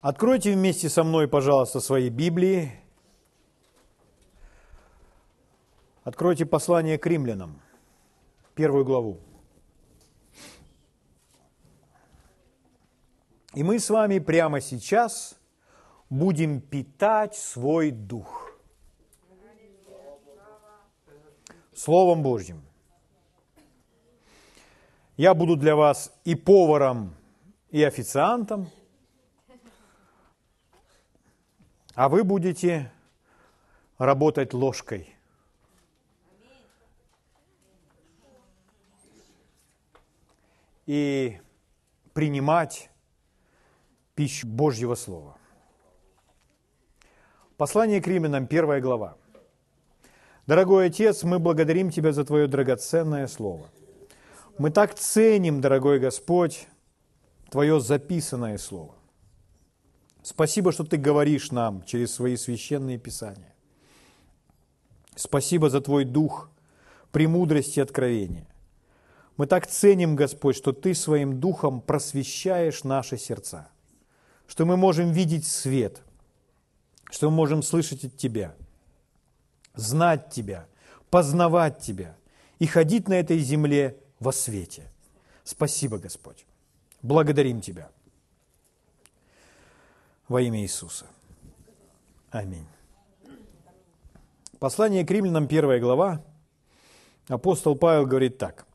Откройте вместе со мной, пожалуйста, свои Библии. Откройте послание к римлянам, первую главу. И мы с вами прямо сейчас будем питать свой дух Словом Божьим. Я буду для вас и поваром, и официантом – а вы будете работать ложкой. И принимать пищу Божьего Слова. Послание к римлянам, первая глава. Дорогой Отец, мы благодарим Тебя за Твое драгоценное Слово. Мы так ценим, дорогой Господь, Твое записанное Слово. Спасибо, что Ты говоришь нам через свои священные писания. Спасибо за Твой дух, премудрости и откровения. Мы так ценим, Господь, что Ты своим духом просвещаешь наши сердца, что мы можем видеть свет, что мы можем слышать от Тебя, знать Тебя, познавать Тебя и ходить на этой земле во свете. Спасибо, Господь. Благодарим Тебя во имя Иисуса. Аминь. Послание к римлянам, первая глава. Апостол Павел говорит так.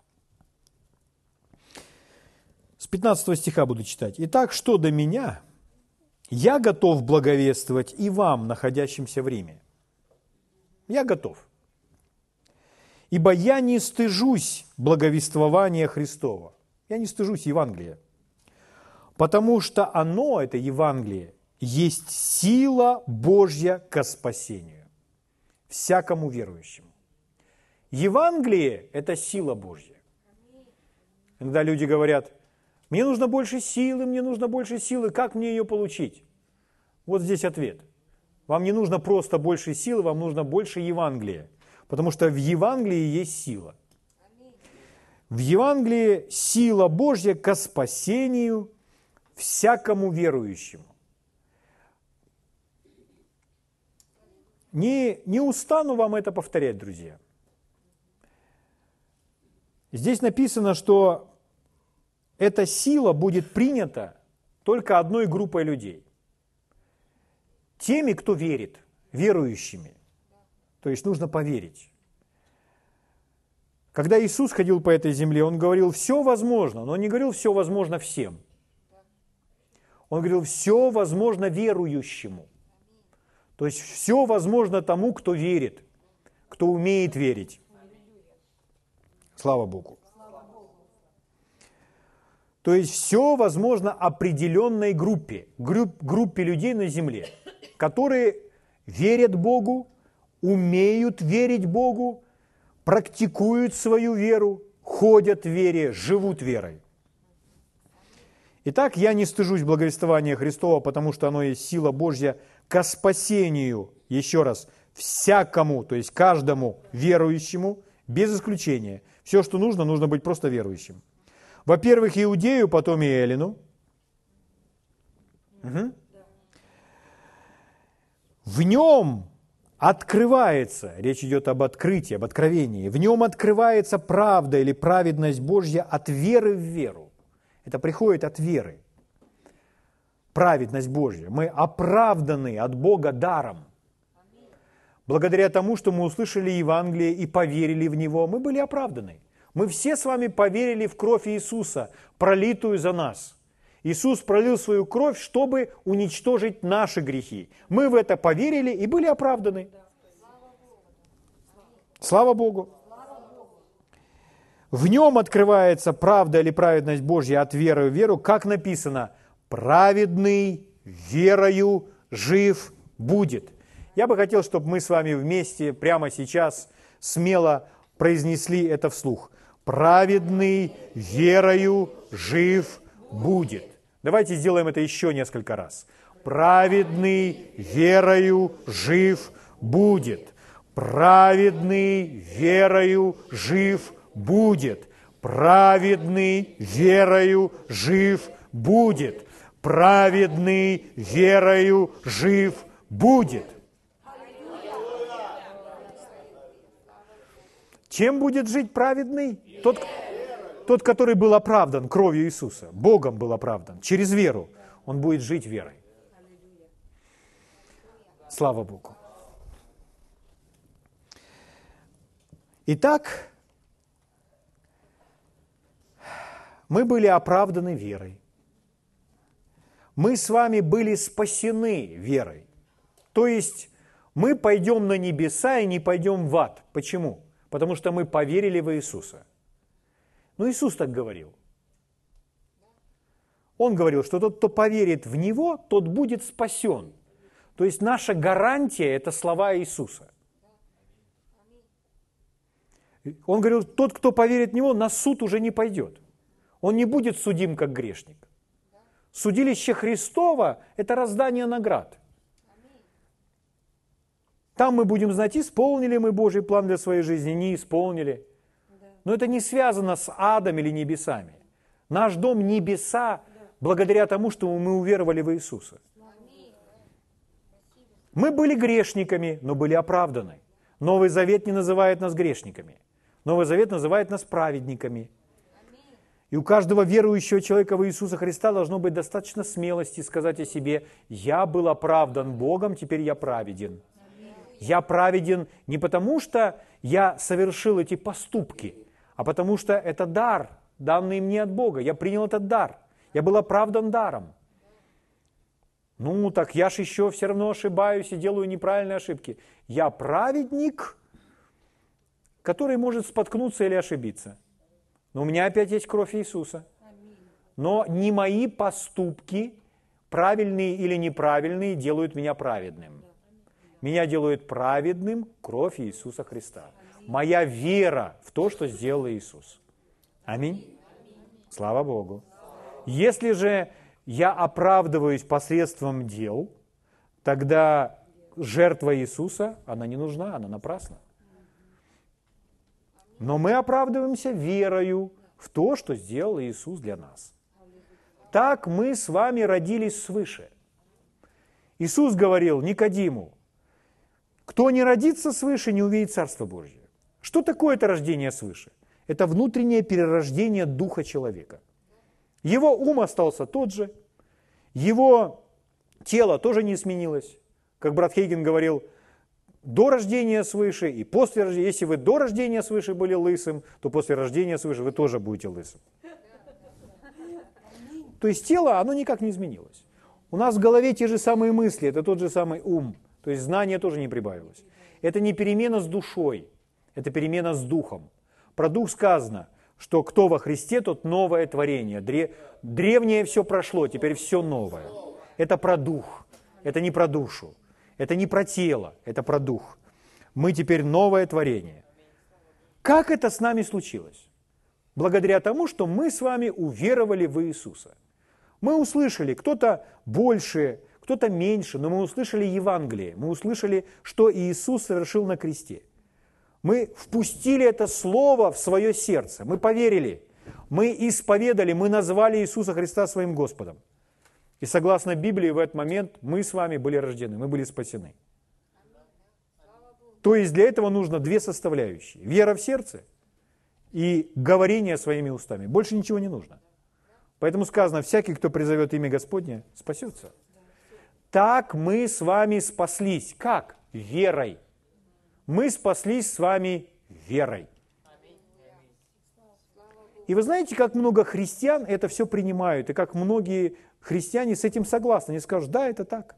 С 15 стиха буду читать. «Итак, что до меня? Я готов благовествовать и вам, находящимся в Риме. Я готов. Ибо я не стыжусь благовествования Христова. Я не стыжусь Евангелия. Потому что оно, это Евангелие, есть сила Божья ко спасению всякому верующему. Евангелие – это сила Божья. Иногда люди говорят, мне нужно больше силы, мне нужно больше силы, как мне ее получить? Вот здесь ответ. Вам не нужно просто больше силы, вам нужно больше Евангелия, потому что в Евангелии есть сила. В Евангелии сила Божья ко спасению всякому верующему. Не, не устану вам это повторять, друзья. Здесь написано, что эта сила будет принята только одной группой людей. Теми, кто верит, верующими. То есть нужно поверить. Когда Иисус ходил по этой земле, Он говорил, все возможно, но Он не говорил, все возможно всем. Он говорил, все возможно верующему. То есть все возможно тому, кто верит, кто умеет верить. Слава Богу. То есть все возможно определенной группе, групп, группе людей на земле, которые верят Богу, умеют верить Богу, практикуют свою веру, ходят в вере, живут верой. Итак, я не стыжусь благовествования Христова, потому что оно есть сила Божья ко спасению, еще раз, всякому, то есть каждому верующему, без исключения. Все, что нужно, нужно быть просто верующим. Во-первых, Иудею, потом и Эллину. Угу. В нем открывается, речь идет об открытии, об откровении, в нем открывается правда или праведность Божья от веры в веру. Это приходит от веры праведность Божья. Мы оправданы от Бога даром. Благодаря тому, что мы услышали Евангелие и поверили в него, мы были оправданы. Мы все с вами поверили в кровь Иисуса, пролитую за нас. Иисус пролил свою кровь, чтобы уничтожить наши грехи. Мы в это поверили и были оправданы. Слава Богу! В нем открывается правда или праведность Божья от веры в веру, как написано – праведный верою жив будет. Я бы хотел, чтобы мы с вами вместе прямо сейчас смело произнесли это вслух. Праведный верою жив будет. Давайте сделаем это еще несколько раз. Праведный верою жив будет. Праведный верою жив будет. Праведный верою жив будет праведный верою жив будет. Чем будет жить праведный? Тот, тот, который был оправдан кровью Иисуса, Богом был оправдан, через веру. Он будет жить верой. Слава Богу. Итак, мы были оправданы верой. Мы с вами были спасены верой. То есть мы пойдем на небеса и не пойдем в ад. Почему? Потому что мы поверили в Иисуса. Ну, Иисус так говорил. Он говорил, что тот, кто поверит в Него, тот будет спасен. То есть наша гарантия – это слова Иисуса. Он говорил, тот, кто поверит в Него, на суд уже не пойдет. Он не будет судим как грешник. Судилище Христова – это раздание наград. Там мы будем знать, исполнили мы Божий план для своей жизни, не исполнили. Но это не связано с адом или небесами. Наш дом – небеса, благодаря тому, что мы уверовали в Иисуса. Мы были грешниками, но были оправданы. Новый Завет не называет нас грешниками. Новый Завет называет нас праведниками. И у каждого верующего человека в Иисуса Христа должно быть достаточно смелости сказать о себе, я был оправдан Богом, теперь я праведен. Я праведен не потому, что я совершил эти поступки, а потому что это дар, данный мне от Бога. Я принял этот дар. Я был оправдан даром. Ну, так я же еще все равно ошибаюсь и делаю неправильные ошибки. Я праведник, который может споткнуться или ошибиться. Но у меня опять есть кровь Иисуса. Но не мои поступки, правильные или неправильные, делают меня праведным. Меня делает праведным кровь Иисуса Христа. Моя вера в то, что сделал Иисус. Аминь. Слава Богу. Если же я оправдываюсь посредством дел, тогда жертва Иисуса, она не нужна, она напрасна. Но мы оправдываемся верою в то, что сделал Иисус для нас. Так мы с вами родились свыше. Иисус говорил Никодиму, кто не родится свыше, не увидит Царство Божье. Что такое это рождение свыше? Это внутреннее перерождение духа человека. Его ум остался тот же, его тело тоже не изменилось. Как брат Хейген говорил, до рождения свыше и после рождения. Если вы до рождения свыше были лысым, то после рождения свыше вы тоже будете лысым. То есть тело, оно никак не изменилось. У нас в голове те же самые мысли, это тот же самый ум. То есть знание тоже не прибавилось. Это не перемена с душой, это перемена с духом. Про дух сказано, что кто во Христе, тот новое творение. Древнее все прошло, теперь все новое. Это про дух, это не про душу. Это не про тело, это про дух. Мы теперь новое творение. Как это с нами случилось? Благодаря тому, что мы с вами уверовали в Иисуса. Мы услышали, кто-то больше, кто-то меньше, но мы услышали Евангелие, мы услышали, что Иисус совершил на кресте. Мы впустили это слово в свое сердце, мы поверили, мы исповедали, мы назвали Иисуса Христа своим Господом. И согласно Библии в этот момент мы с вами были рождены, мы были спасены. То есть для этого нужно две составляющие. Вера в сердце и говорение своими устами. Больше ничего не нужно. Поэтому сказано, всякий, кто призовет имя Господне, спасется. Так мы с вами спаслись. Как? Верой. Мы спаслись с вами верой. И вы знаете, как много христиан это все принимают, и как многие христиане с этим согласны. Они скажут, да, это так.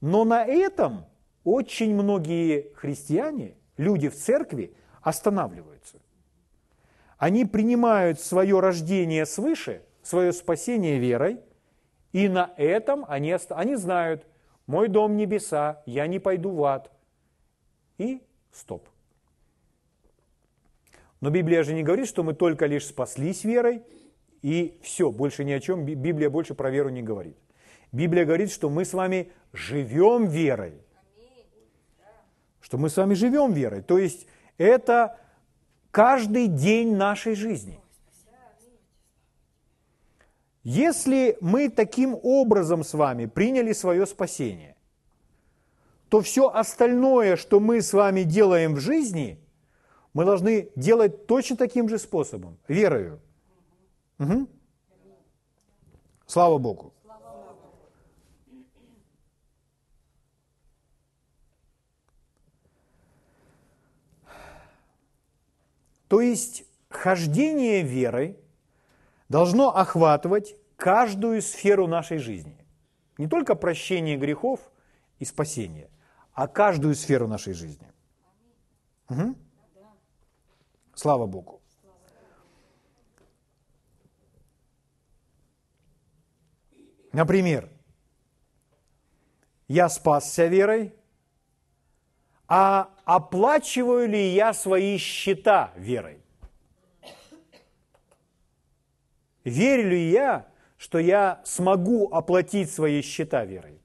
Но на этом очень многие христиане, люди в церкви, останавливаются. Они принимают свое рождение свыше, свое спасение верой, и на этом они, они знают, мой дом небеса, я не пойду в ад. И стоп. Но Библия же не говорит, что мы только лишь спаслись верой, и все, больше ни о чем Библия больше про веру не говорит. Библия говорит, что мы с вами живем верой. Что мы с вами живем верой. То есть это каждый день нашей жизни. Если мы таким образом с вами приняли свое спасение, то все остальное, что мы с вами делаем в жизни, мы должны делать точно таким же способом, верою. Угу. Слава Богу. То есть хождение верой должно охватывать каждую сферу нашей жизни. Не только прощение грехов и спасение, а каждую сферу нашей жизни. Угу. Слава Богу. Например, я спасся верой, а оплачиваю ли я свои счета верой? Верю ли я, что я смогу оплатить свои счета верой?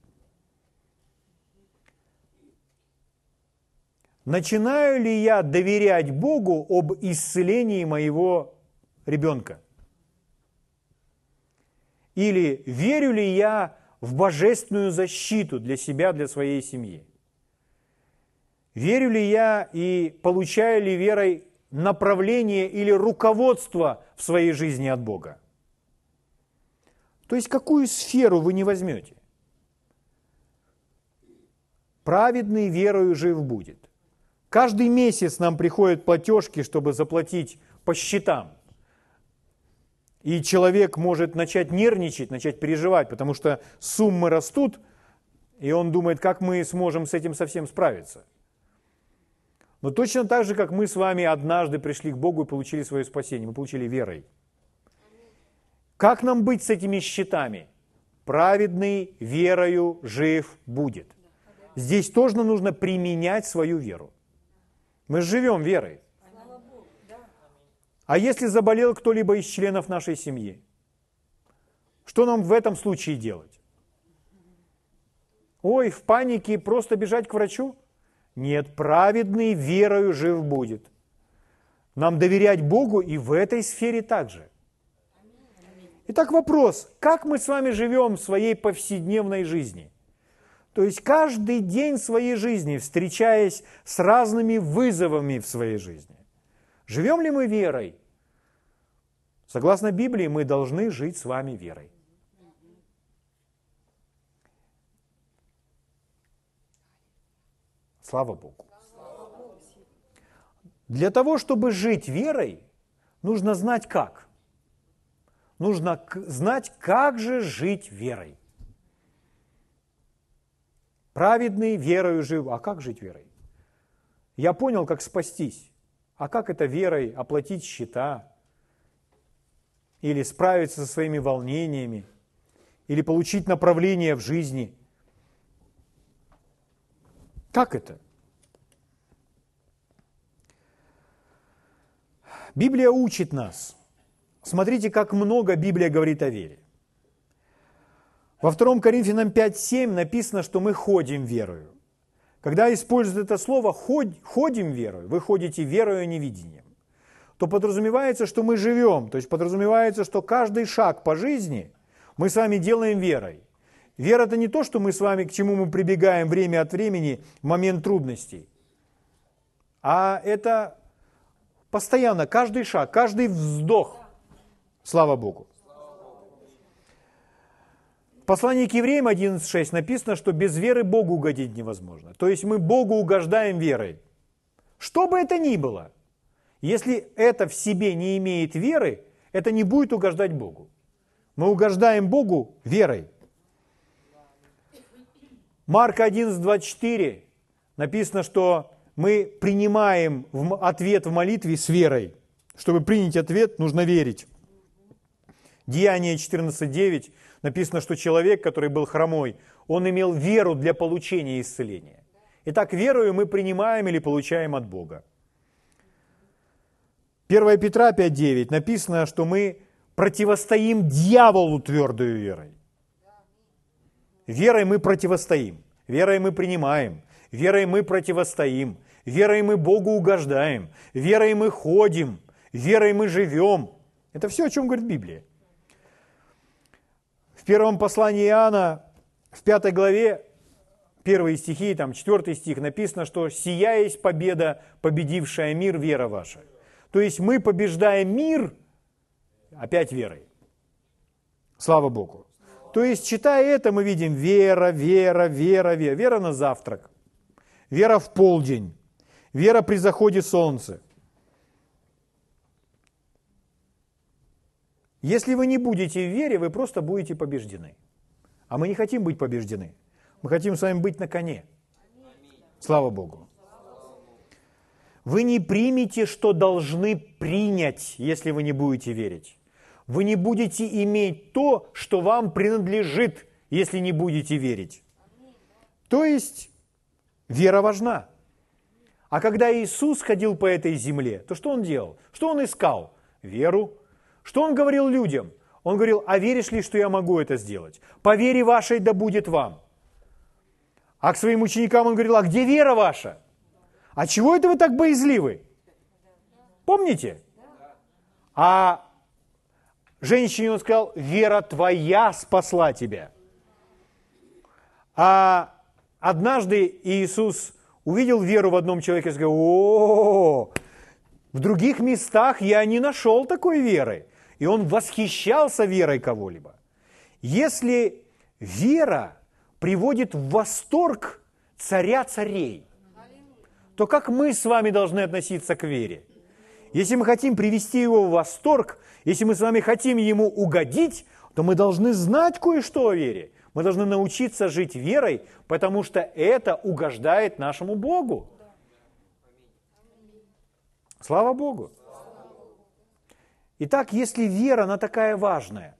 Начинаю ли я доверять Богу об исцелении моего ребенка? Или верю ли я в божественную защиту для себя, для своей семьи? Верю ли я и получаю ли верой направление или руководство в своей жизни от Бога? То есть какую сферу вы не возьмете? Праведный верою жив будет. Каждый месяц нам приходят платежки, чтобы заплатить по счетам. И человек может начать нервничать, начать переживать, потому что суммы растут, и он думает, как мы сможем с этим совсем справиться. Но точно так же, как мы с вами однажды пришли к Богу и получили свое спасение, мы получили верой. Как нам быть с этими счетами? Праведный верою жив будет. Здесь тоже нужно применять свою веру. Мы живем верой. А если заболел кто-либо из членов нашей семьи, что нам в этом случае делать? Ой, в панике просто бежать к врачу? Нет, праведный верою жив будет. Нам доверять Богу и в этой сфере также. Итак, вопрос, как мы с вами живем в своей повседневной жизни? То есть каждый день своей жизни, встречаясь с разными вызовами в своей жизни. Живем ли мы верой? Согласно Библии, мы должны жить с вами верой. Слава Богу. Для того, чтобы жить верой, нужно знать как. Нужно знать, как же жить верой. Праведный верою жив. А как жить верой? Я понял, как спастись. А как это верой оплатить счета? Или справиться со своими волнениями? Или получить направление в жизни? Как это? Библия учит нас. Смотрите, как много Библия говорит о вере. Во 2 Коринфянам 5.7 написано, что мы ходим верою. Когда используют это слово «ходим верою», вы ходите верою, а не видением, то подразумевается, что мы живем, то есть подразумевается, что каждый шаг по жизни мы с вами делаем верой. Вера – это не то, что мы с вами, к чему мы прибегаем время от времени в момент трудностей, а это постоянно, каждый шаг, каждый вздох. Слава Богу. Послании к евреям 11.6 написано, что без веры Богу угодить невозможно. То есть мы Богу угождаем верой. Что бы это ни было, если это в себе не имеет веры, это не будет угождать Богу. Мы угождаем Богу верой. Марка 11.24 написано, что мы принимаем ответ в молитве с верой. Чтобы принять ответ, нужно верить. Деяние 14.9 написано, что человек, который был хромой, он имел веру для получения исцеления. Итак, верою мы принимаем или получаем от Бога. 1 Петра 5.9 написано, что мы противостоим дьяволу твердой верой. Верой мы противостоим, верой мы принимаем, верой мы противостоим, верой мы Богу угождаем, верой мы ходим, верой мы живем. Это все, о чем говорит Библия. Первом послании Иоанна, в пятой главе, первые стихи, там четвертый стих, написано, что «Сия есть победа, победившая мир, вера ваша». То есть мы побеждаем мир опять верой. Слава Богу. То есть, читая это, мы видим вера, вера, вера, вера. Вера на завтрак, вера в полдень, вера при заходе солнца. Если вы не будете в вере, вы просто будете побеждены. А мы не хотим быть побеждены. Мы хотим с вами быть на коне. Слава Богу. Вы не примете, что должны принять, если вы не будете верить. Вы не будете иметь то, что вам принадлежит, если не будете верить. То есть вера важна. А когда Иисус ходил по этой земле, то что Он делал? Что Он искал? Веру. Что Он говорил людям? Он говорил, а веришь ли, что я могу это сделать? По вере вашей да будет вам. А к своим ученикам он говорил, а где вера ваша? А чего это вы так боязливы? Помните? А женщине он сказал, вера твоя спасла тебя. А однажды Иисус увидел веру в одном человеке и сказал, о, в других местах я не нашел такой веры. И он восхищался верой кого-либо. Если вера приводит в восторг царя царей, то как мы с вами должны относиться к вере? Если мы хотим привести его в восторг, если мы с вами хотим ему угодить, то мы должны знать кое-что о вере. Мы должны научиться жить верой, потому что это угождает нашему Богу. Слава Богу. Итак, если вера, она такая важная,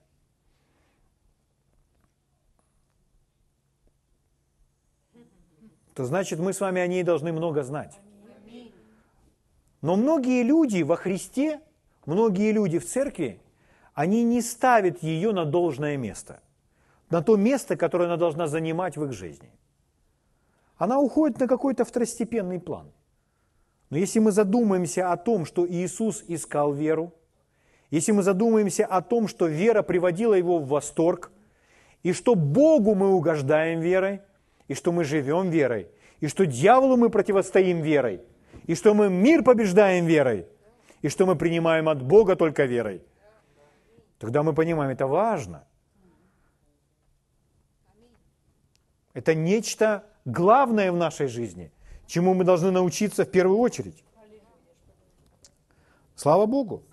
то значит мы с вами о ней должны много знать. Но многие люди во Христе многие люди в церкви, они не ставят ее на должное место, на то место, которое она должна занимать в их жизни. Она уходит на какой-то второстепенный план. Но если мы задумаемся о том, что Иисус искал веру, если мы задумаемся о том, что вера приводила его в восторг, и что Богу мы угождаем верой, и что мы живем верой, и что дьяволу мы противостоим верой, и что мы мир побеждаем верой – и что мы принимаем от Бога только верой, тогда мы понимаем, это важно. Это нечто главное в нашей жизни, чему мы должны научиться в первую очередь. Слава Богу!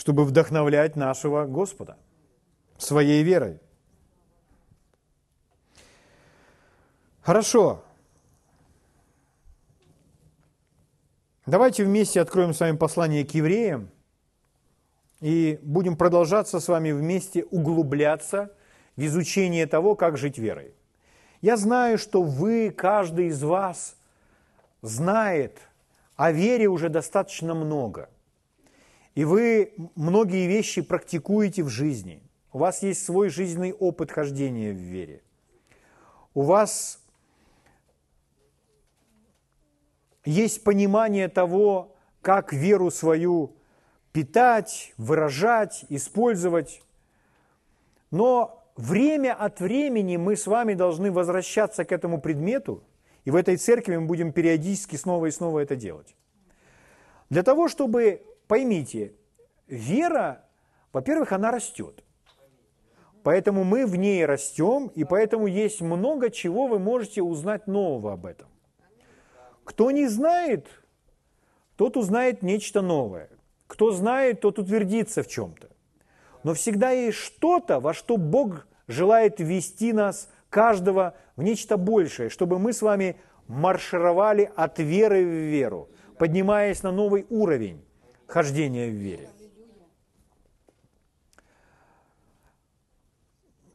Чтобы вдохновлять нашего Господа своей верой. Хорошо. Давайте вместе откроем с вами послание к евреям и будем продолжаться с вами вместе углубляться в изучение того, как жить верой. Я знаю, что вы, каждый из вас, знает о вере уже достаточно много. И вы многие вещи практикуете в жизни. У вас есть свой жизненный опыт хождения в вере. У вас есть понимание того, как веру свою питать, выражать, использовать. Но время от времени мы с вами должны возвращаться к этому предмету, и в этой церкви мы будем периодически снова и снова это делать. Для того, чтобы, поймите, вера, во-первых, она растет. Поэтому мы в ней растем, и поэтому есть много чего вы можете узнать нового об этом. Кто не знает, тот узнает нечто новое. Кто знает, тот утвердится в чем-то. Но всегда есть что-то, во что Бог желает ввести нас, каждого, в нечто большее, чтобы мы с вами маршировали от веры в веру, поднимаясь на новый уровень хождения в вере.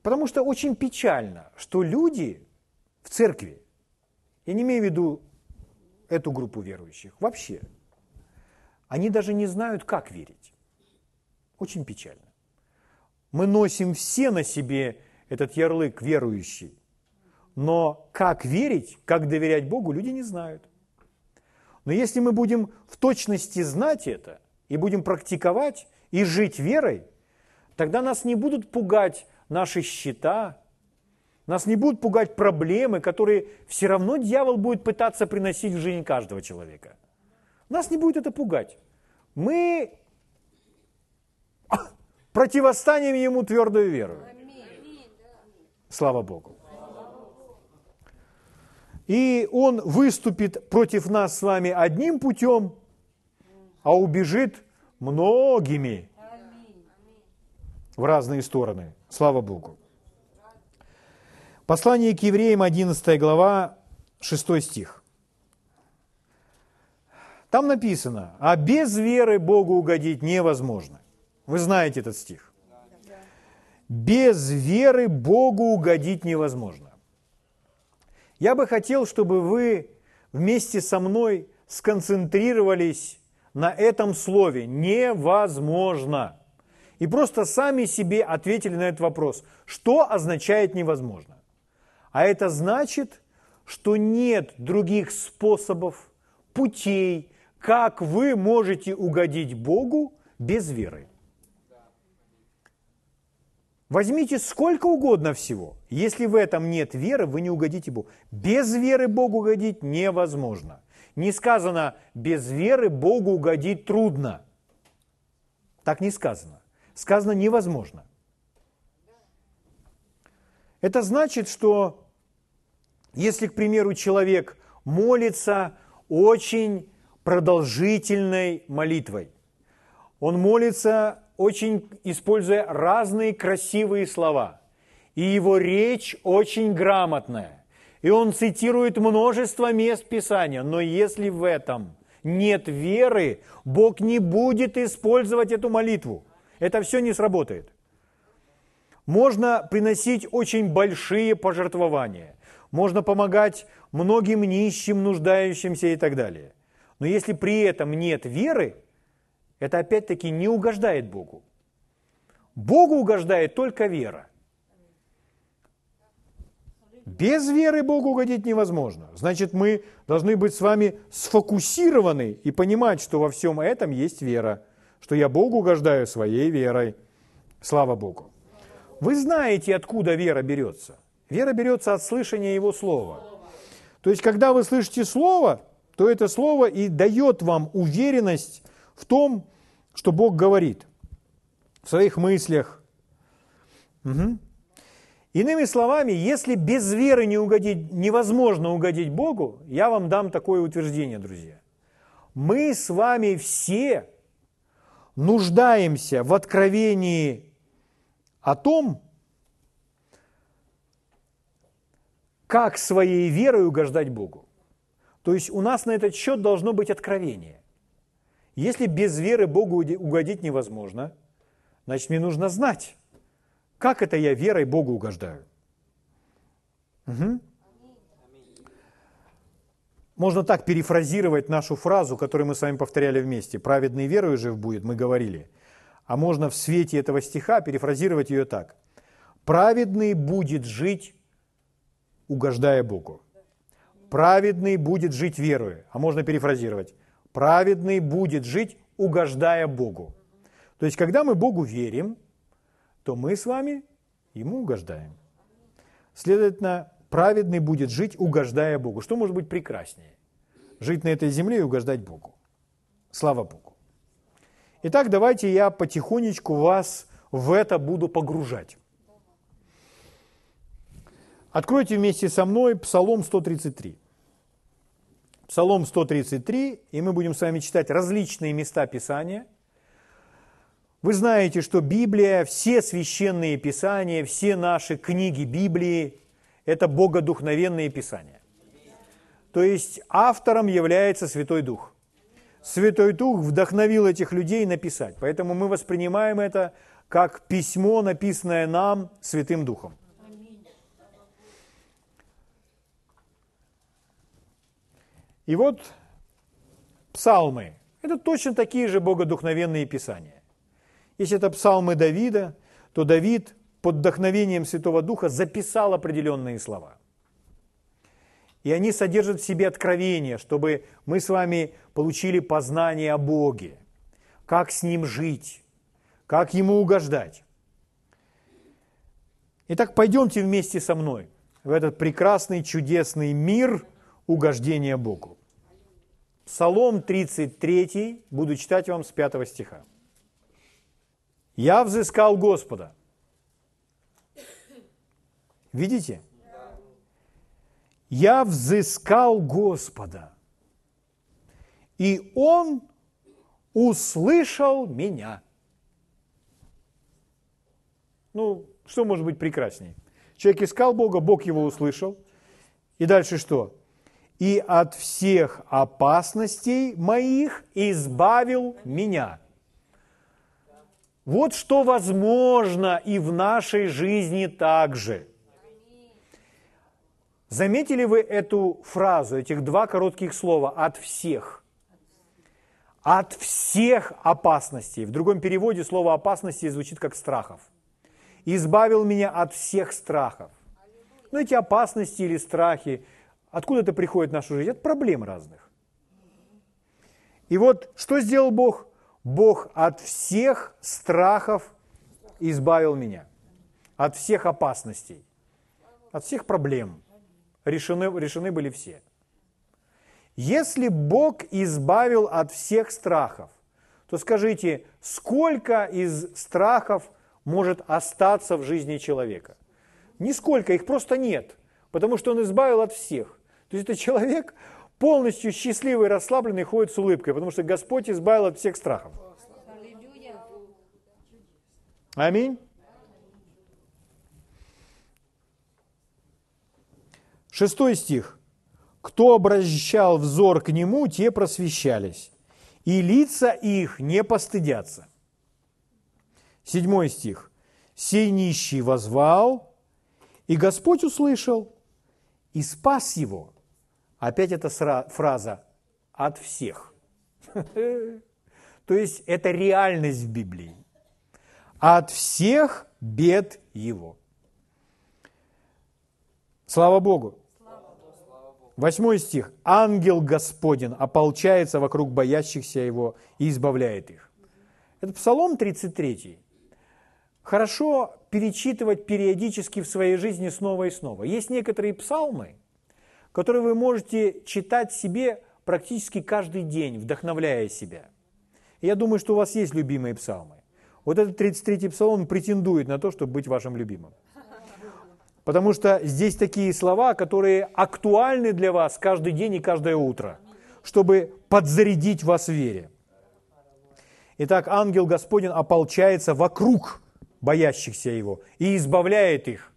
Потому что очень печально, что люди в церкви, я не имею в виду эту группу верующих вообще. Они даже не знают, как верить. Очень печально. Мы носим все на себе этот ярлык верующий, но как верить, как доверять Богу, люди не знают. Но если мы будем в точности знать это и будем практиковать и жить верой, тогда нас не будут пугать наши счета, нас не будут пугать проблемы, которые все равно дьявол будет пытаться приносить в жизнь каждого человека. Нас не будет это пугать. Мы противостанем ему твердую веру. Слава Богу. И он выступит против нас с вами одним путем, а убежит многими в разные стороны. Слава Богу. Послание к евреям, 11 глава, 6 стих. Там написано, а без веры Богу угодить невозможно. Вы знаете этот стих. Без веры Богу угодить невозможно. Я бы хотел, чтобы вы вместе со мной сконцентрировались на этом слове «невозможно». И просто сами себе ответили на этот вопрос. Что означает невозможно? А это значит, что нет других способов, путей, как вы можете угодить Богу без веры. Возьмите сколько угодно всего. Если в этом нет веры, вы не угодите Богу. Без веры Богу угодить невозможно. Не сказано, без веры Богу угодить трудно. Так не сказано. Сказано невозможно. Это значит, что если, к примеру, человек молится очень продолжительной молитвой, он молится очень используя разные красивые слова. И его речь очень грамотная. И он цитирует множество мест Писания. Но если в этом нет веры, Бог не будет использовать эту молитву. Это все не сработает. Можно приносить очень большие пожертвования. Можно помогать многим нищим, нуждающимся и так далее. Но если при этом нет веры, это опять-таки не угождает Богу. Богу угождает только вера. Без веры Богу угодить невозможно. Значит, мы должны быть с вами сфокусированы и понимать, что во всем этом есть вера, что я Богу угождаю своей верой. Слава Богу. Вы знаете, откуда вера берется. Вера берется от слышания Его Слова. То есть, когда вы слышите Слово, то это Слово и дает вам уверенность в том, что Бог говорит в своих мыслях. Угу. Иными словами, если без веры не угодить, невозможно угодить Богу, я вам дам такое утверждение, друзья. Мы с вами все нуждаемся в откровении о том, как своей верой угождать Богу. То есть у нас на этот счет должно быть откровение. Если без веры Богу угодить невозможно, значит, мне нужно знать, как это я верой Богу угождаю. Угу. Можно так перефразировать нашу фразу, которую мы с вами повторяли вместе. «Праведный верою жив будет», мы говорили. А можно в свете этого стиха перефразировать ее так. «Праведный будет жить, угождая Богу». «Праведный будет жить верою». А можно перефразировать праведный будет жить, угождая Богу. То есть, когда мы Богу верим, то мы с вами Ему угождаем. Следовательно, праведный будет жить, угождая Богу. Что может быть прекраснее? Жить на этой земле и угождать Богу. Слава Богу. Итак, давайте я потихонечку вас в это буду погружать. Откройте вместе со мной Псалом 133. Псалом 133, и мы будем с вами читать различные места Писания. Вы знаете, что Библия, все священные Писания, все наши книги Библии – это богодухновенные Писания. То есть автором является Святой Дух. Святой Дух вдохновил этих людей написать. Поэтому мы воспринимаем это как письмо, написанное нам Святым Духом. И вот псалмы – это точно такие же богодухновенные писания. Если это псалмы Давида, то Давид под вдохновением Святого Духа записал определенные слова. И они содержат в себе откровение, чтобы мы с вами получили познание о Боге, как с Ним жить, как Ему угождать. Итак, пойдемте вместе со мной в этот прекрасный, чудесный мир угождения Богу. Псалом 33, буду читать вам с 5 стиха. «Я взыскал Господа». Видите? «Я взыскал Господа, и Он услышал меня». Ну, что может быть прекрасней? Человек искал Бога, Бог его услышал. И дальше что? И от всех опасностей моих избавил меня. Вот что возможно и в нашей жизни также. Заметили вы эту фразу, этих два коротких слова «от всех»? От всех опасностей. В другом переводе слово опасности звучит как страхов – избавил меня от всех страхов. Но эти опасности или страхи, откуда это приходит в нашу жизнь? От проблем разных. И вот что сделал Бог? Бог от всех страхов избавил меня, от всех опасностей, от всех проблем. Решены, решены были все. Если Бог избавил от всех страхов, то скажите, сколько из страхов может остаться в жизни человека. Нисколько, их просто нет, потому что он избавил от всех. То есть это человек полностью счастливый, расслабленный, ходит с улыбкой, потому что Господь избавил от всех страхов. Аминь. Шестой стих. «Кто обращал взор к нему, те просвещались, и лица их не постыдятся». Седьмой стих. «Сей нищий возвал, и Господь услышал, и спас его». Опять эта фраза «от всех». То есть это реальность в Библии. От всех бед его. Слава Богу. Восьмой стих. Ангел Господен ополчается вокруг боящихся его и избавляет их. Это Псалом 33 хорошо перечитывать периодически в своей жизни снова и снова. Есть некоторые псалмы, которые вы можете читать себе практически каждый день, вдохновляя себя. Я думаю, что у вас есть любимые псалмы. Вот этот 33-й псалом претендует на то, чтобы быть вашим любимым. Потому что здесь такие слова, которые актуальны для вас каждый день и каждое утро, чтобы подзарядить вас в вере. Итак, ангел Господень ополчается вокруг боящихся Его, и избавляет их.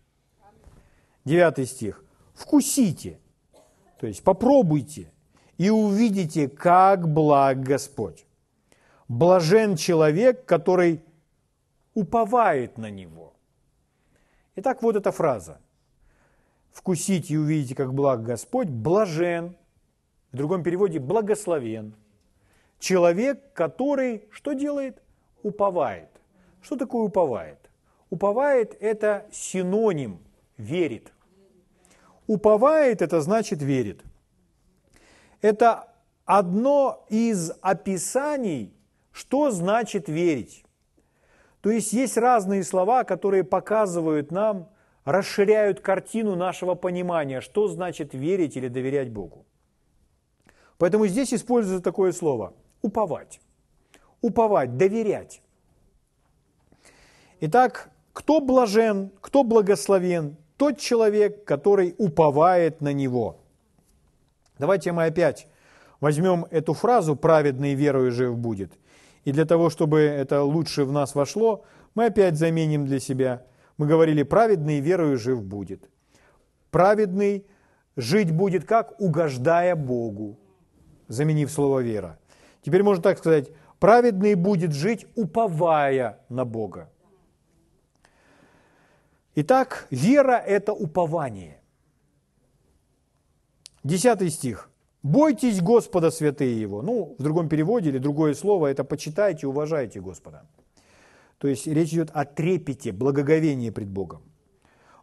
Девятый стих. «Вкусите», то есть попробуйте, и увидите, как благ Господь. Блажен человек, который уповает на Него. Итак, вот эта фраза. «Вкусите и увидите, как благ Господь, блажен». В другом переводе «благословен». Человек, который что делает? Уповает. Что такое уповает? Уповает – это синоним верит. Уповает – это значит верит. Это одно из описаний, что значит верить. То есть есть разные слова, которые показывают нам, расширяют картину нашего понимания, что значит верить или доверять Богу. Поэтому здесь используется такое слово – уповать. Уповать, доверять. Итак, кто блажен, кто благословен? Тот человек, который уповает на Него. Давайте мы опять возьмем эту фразу «праведный верою жив будет». И для того, чтобы это лучше в нас вошло, мы опять заменим для себя. Мы говорили «праведный верою жив будет». Праведный жить будет как? Угождая Богу, заменив слово «вера». Теперь можно так сказать, праведный будет жить, уповая на Бога. Итак, вера – это упование. Десятый стих. «Бойтесь Господа, святые Его». Ну, в другом переводе или другое слово – это «почитайте, уважайте Господа». То есть речь идет о трепете, благоговении пред Богом.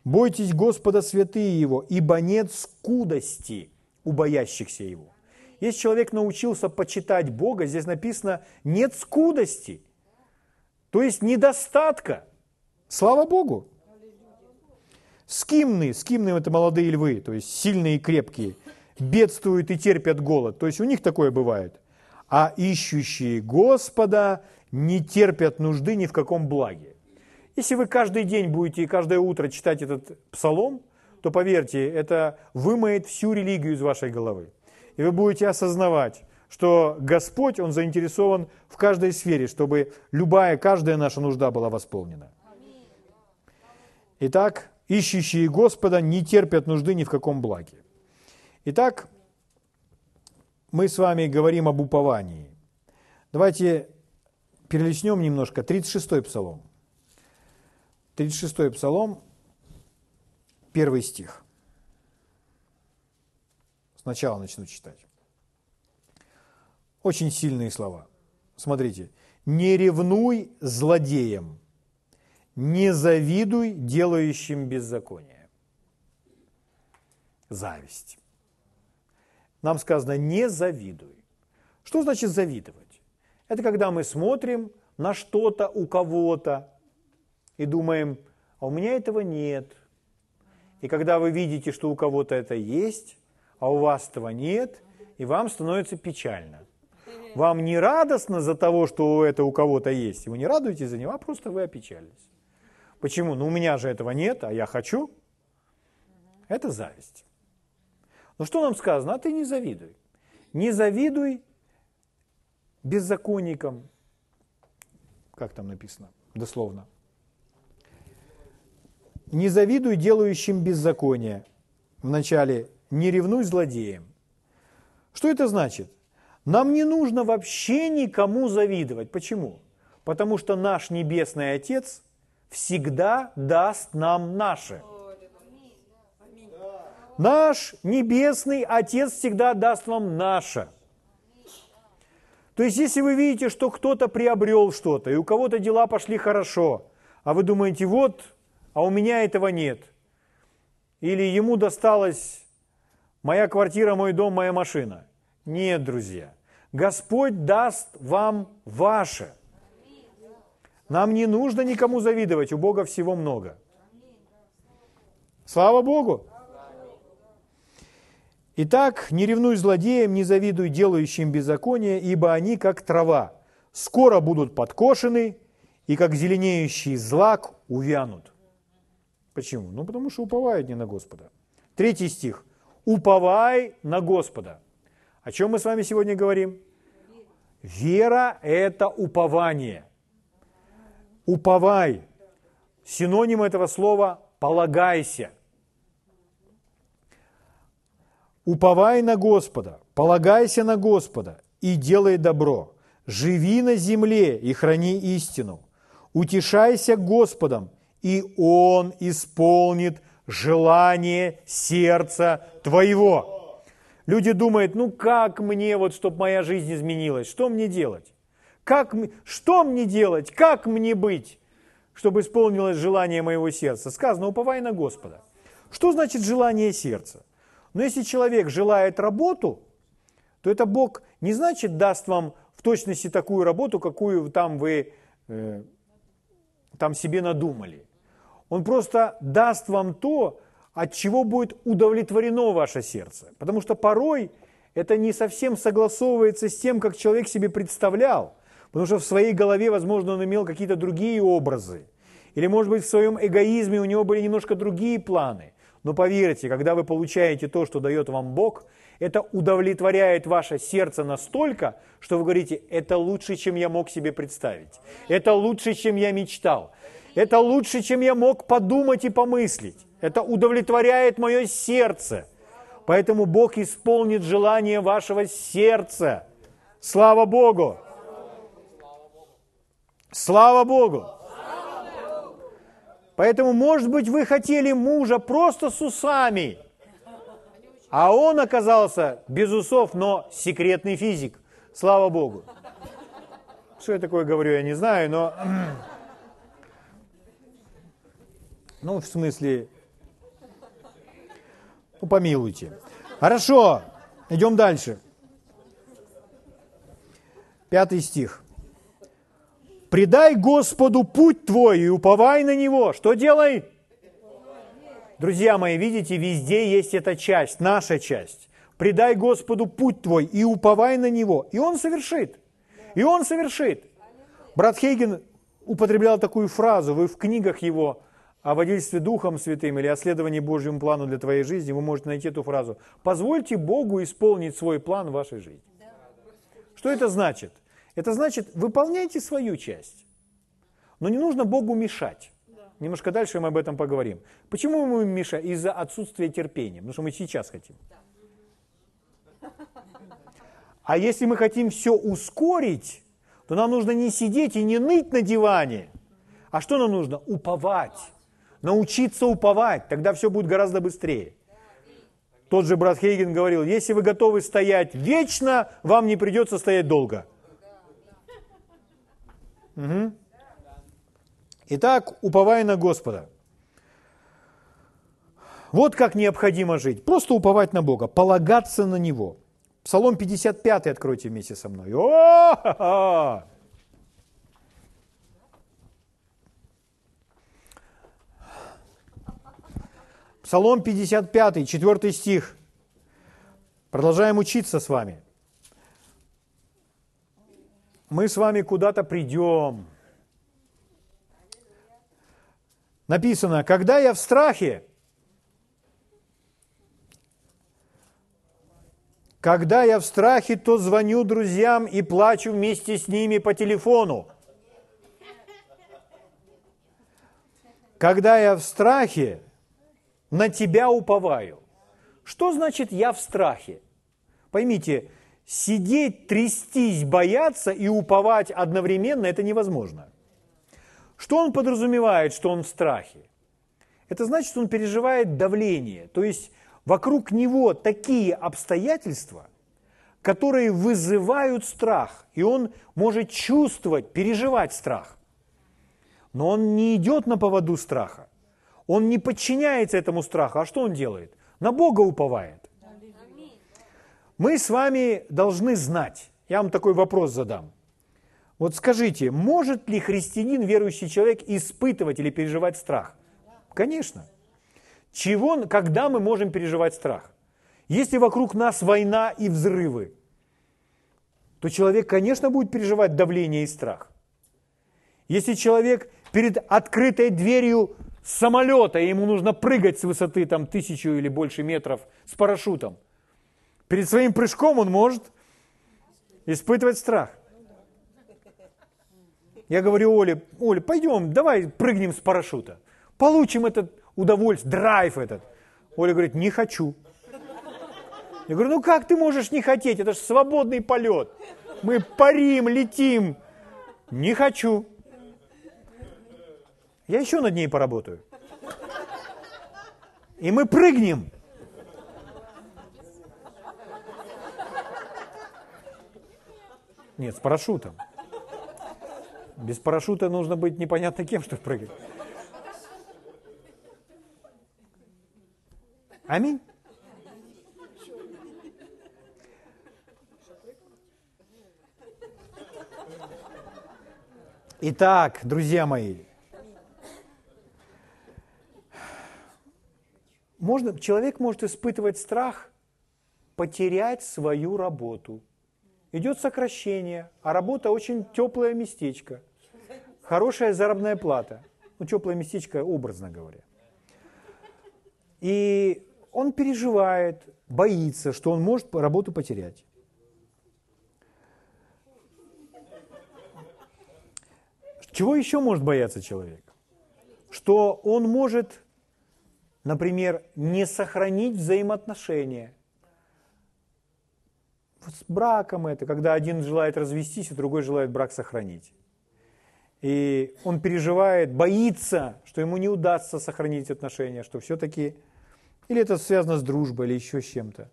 «Бойтесь Господа, святые Его, ибо нет скудости у боящихся Его». Если человек научился почитать Бога, здесь написано «нет скудости», то есть недостатка. Слава Богу! Скимны, скимны это молодые львы, то есть сильные и крепкие, бедствуют и терпят голод. То есть у них такое бывает. А ищущие Господа не терпят нужды ни в каком благе. Если вы каждый день будете и каждое утро читать этот псалом, то поверьте, это вымоет всю религию из вашей головы. И вы будете осознавать, что Господь, Он заинтересован в каждой сфере, чтобы любая, каждая наша нужда была восполнена. Итак, ищущие Господа не терпят нужды ни в каком благе. Итак, мы с вами говорим об уповании. Давайте перелистнем немножко 36-й псалом. 36-й псалом, первый стих. Сначала начну читать. Очень сильные слова. Смотрите. «Не ревнуй злодеям, не завидуй делающим беззаконие». Зависть. Нам сказано «не завидуй». Что значит завидовать? Это когда мы смотрим на что-то у кого-то и думаем, а у меня этого нет. И когда вы видите, что у кого-то это есть, а у вас этого нет, и вам становится печально. Вам не радостно за того, что это у кого-то есть. Вы не радуетесь за него, а просто вы опечалились. Почему? Ну, у меня же этого нет, а я хочу. Это зависть. Но что нам сказано? А ты не завидуй. Не завидуй беззаконникам. Как там написано? Дословно. Не завидуй делающим беззаконие. Вначале не ревнуй злодеям. Что это значит? Нам не нужно вообще никому завидовать. Почему? Потому что наш Небесный Отец всегда даст нам наше. Наш Небесный Отец всегда даст вам наше. То есть, если вы видите, что кто-то приобрел что-то, и у кого-то дела пошли хорошо, а вы думаете, вот, а у меня этого нет, или ему досталось моя квартира, мой дом, моя машина. Нет, друзья. Господь даст вам ваше. Нам не нужно никому завидовать, у Бога всего много. Слава Богу! Итак, не ревнуй злодеям, не завидуй делающим беззаконие, ибо они как трава, скоро будут подкошены, и как зеленеющий злак увянут. Почему? Ну, потому что уповают не на Господа. Третий стих – уповай на Господа. О чем мы с вами сегодня говорим? Вера – это упование. Уповай. Синоним этого слова – полагайся. Уповай на Господа, полагайся на Господа и делай добро. Живи на земле и храни истину. Утешайся Господом, и Он исполнит желание сердца твоего. Люди думают, ну как мне вот, чтобы моя жизнь изменилась, что мне делать? Как, что мне делать? Как мне быть, чтобы исполнилось желание моего сердца? Сказано, уповай на Господа. Что значит желание сердца? Но если человек желает работу, то это Бог не значит даст вам в точности такую работу, какую там вы э, там себе надумали. Он просто даст вам то, от чего будет удовлетворено ваше сердце. Потому что порой это не совсем согласовывается с тем, как человек себе представлял. Потому что в своей голове, возможно, он имел какие-то другие образы. Или, может быть, в своем эгоизме у него были немножко другие планы. Но поверьте, когда вы получаете то, что дает вам Бог, это удовлетворяет ваше сердце настолько, что вы говорите, это лучше, чем я мог себе представить. Это лучше, чем я мечтал. Это лучше, чем я мог подумать и помыслить. Это удовлетворяет мое сердце. Поэтому Бог исполнит желание вашего сердца. Слава Богу! Слава Богу! Поэтому, может быть, вы хотели мужа просто с усами, а он оказался без усов, но секретный физик. Слава Богу. Что я такое говорю, я не знаю, но Ну, в смысле, ну, помилуйте. Хорошо, идем дальше. Пятый стих. «Предай Господу путь твой и уповай на Него». Что делай? Друзья мои, видите, везде есть эта часть, наша часть. Предай Господу путь твой и уповай на Него, и Он совершит. И Он совершит. Брат Хейген употреблял такую фразу, вы в книгах его о водительстве Духом Святым или о следовании Божьему плану для твоей жизни, вы можете найти эту фразу. Позвольте Богу исполнить свой план в вашей жизни. Что это значит? Это значит, выполняйте свою часть. Но не нужно Богу мешать. Немножко дальше мы об этом поговорим. Почему мы мешаем? Из-за отсутствия терпения. Потому что мы сейчас хотим. А если мы хотим все ускорить, то нам нужно не сидеть и не ныть на диване. А что нам нужно? Уповать. Научиться уповать. Тогда все будет гораздо быстрее. Тот же брат Хейген говорил, если вы готовы стоять вечно, вам не придется стоять долго. Угу. Итак, уповай на Господа. Вот как необходимо жить. Просто уповать на Бога, полагаться на Него. Псалом 55 откройте вместе со мной. О-ха-ха! Псалом 55, 4 стих. Продолжаем учиться с вами. Мы с вами куда-то придем. Написано, когда я в страхе, когда я в страхе, то звоню друзьям и плачу вместе с ними по телефону. Когда я в страхе, на тебя уповаю. Что значит я в страхе? Поймите, сидеть, трястись, бояться и уповать одновременно – это невозможно. Что он подразумевает, что он в страхе? Это значит, что он переживает давление, то есть вокруг него такие обстоятельства, которые вызывают страх, и он может чувствовать, переживать страх. Но он не идет на поводу страха, он не подчиняется этому страху. А что он делает? На Бога уповает. Мы с вами должны знать, я вам такой вопрос задам. Вот скажите, может ли христианин, верующий человек, испытывать или переживать страх? Конечно. Чего, когда мы можем переживать страх? Если вокруг нас война и взрывы, то человек, конечно, будет переживать давление и страх. Если человек перед открытой дверью самолета, ему нужно прыгать с высоты там тысячу или больше метров с парашютом, перед своим прыжком он может испытывать страх. Я говорю Оле, Оля, пойдем, давай прыгнем с парашюта. Получим этот удовольствие, драйв этот. Оля говорит, не хочу. Я говорю, ну как ты можешь не хотеть? Это же свободный полет. Мы парим, летим. Не хочу. Я еще над ней поработаю. И мы прыгнем. Нет, с парашютом. Без парашюта нужно быть непонятно кем, чтобы прыгать. Аминь. Итак, друзья мои, можно, человек может испытывать страх потерять свою работу – идет сокращение, а работа очень теплое местечко, хорошая заработная плата. Ну, теплое местечко, образно говоря. И он переживает, боится, что он может работу потерять. Чего еще может бояться человек? Что он может, например, не сохранить взаимоотношения – с браком это, когда один желает развестись, а другой желает брак сохранить. И он переживает, боится, что ему не удастся сохранить отношения, что все-таки, или это связано с дружбой, или еще с чем-то.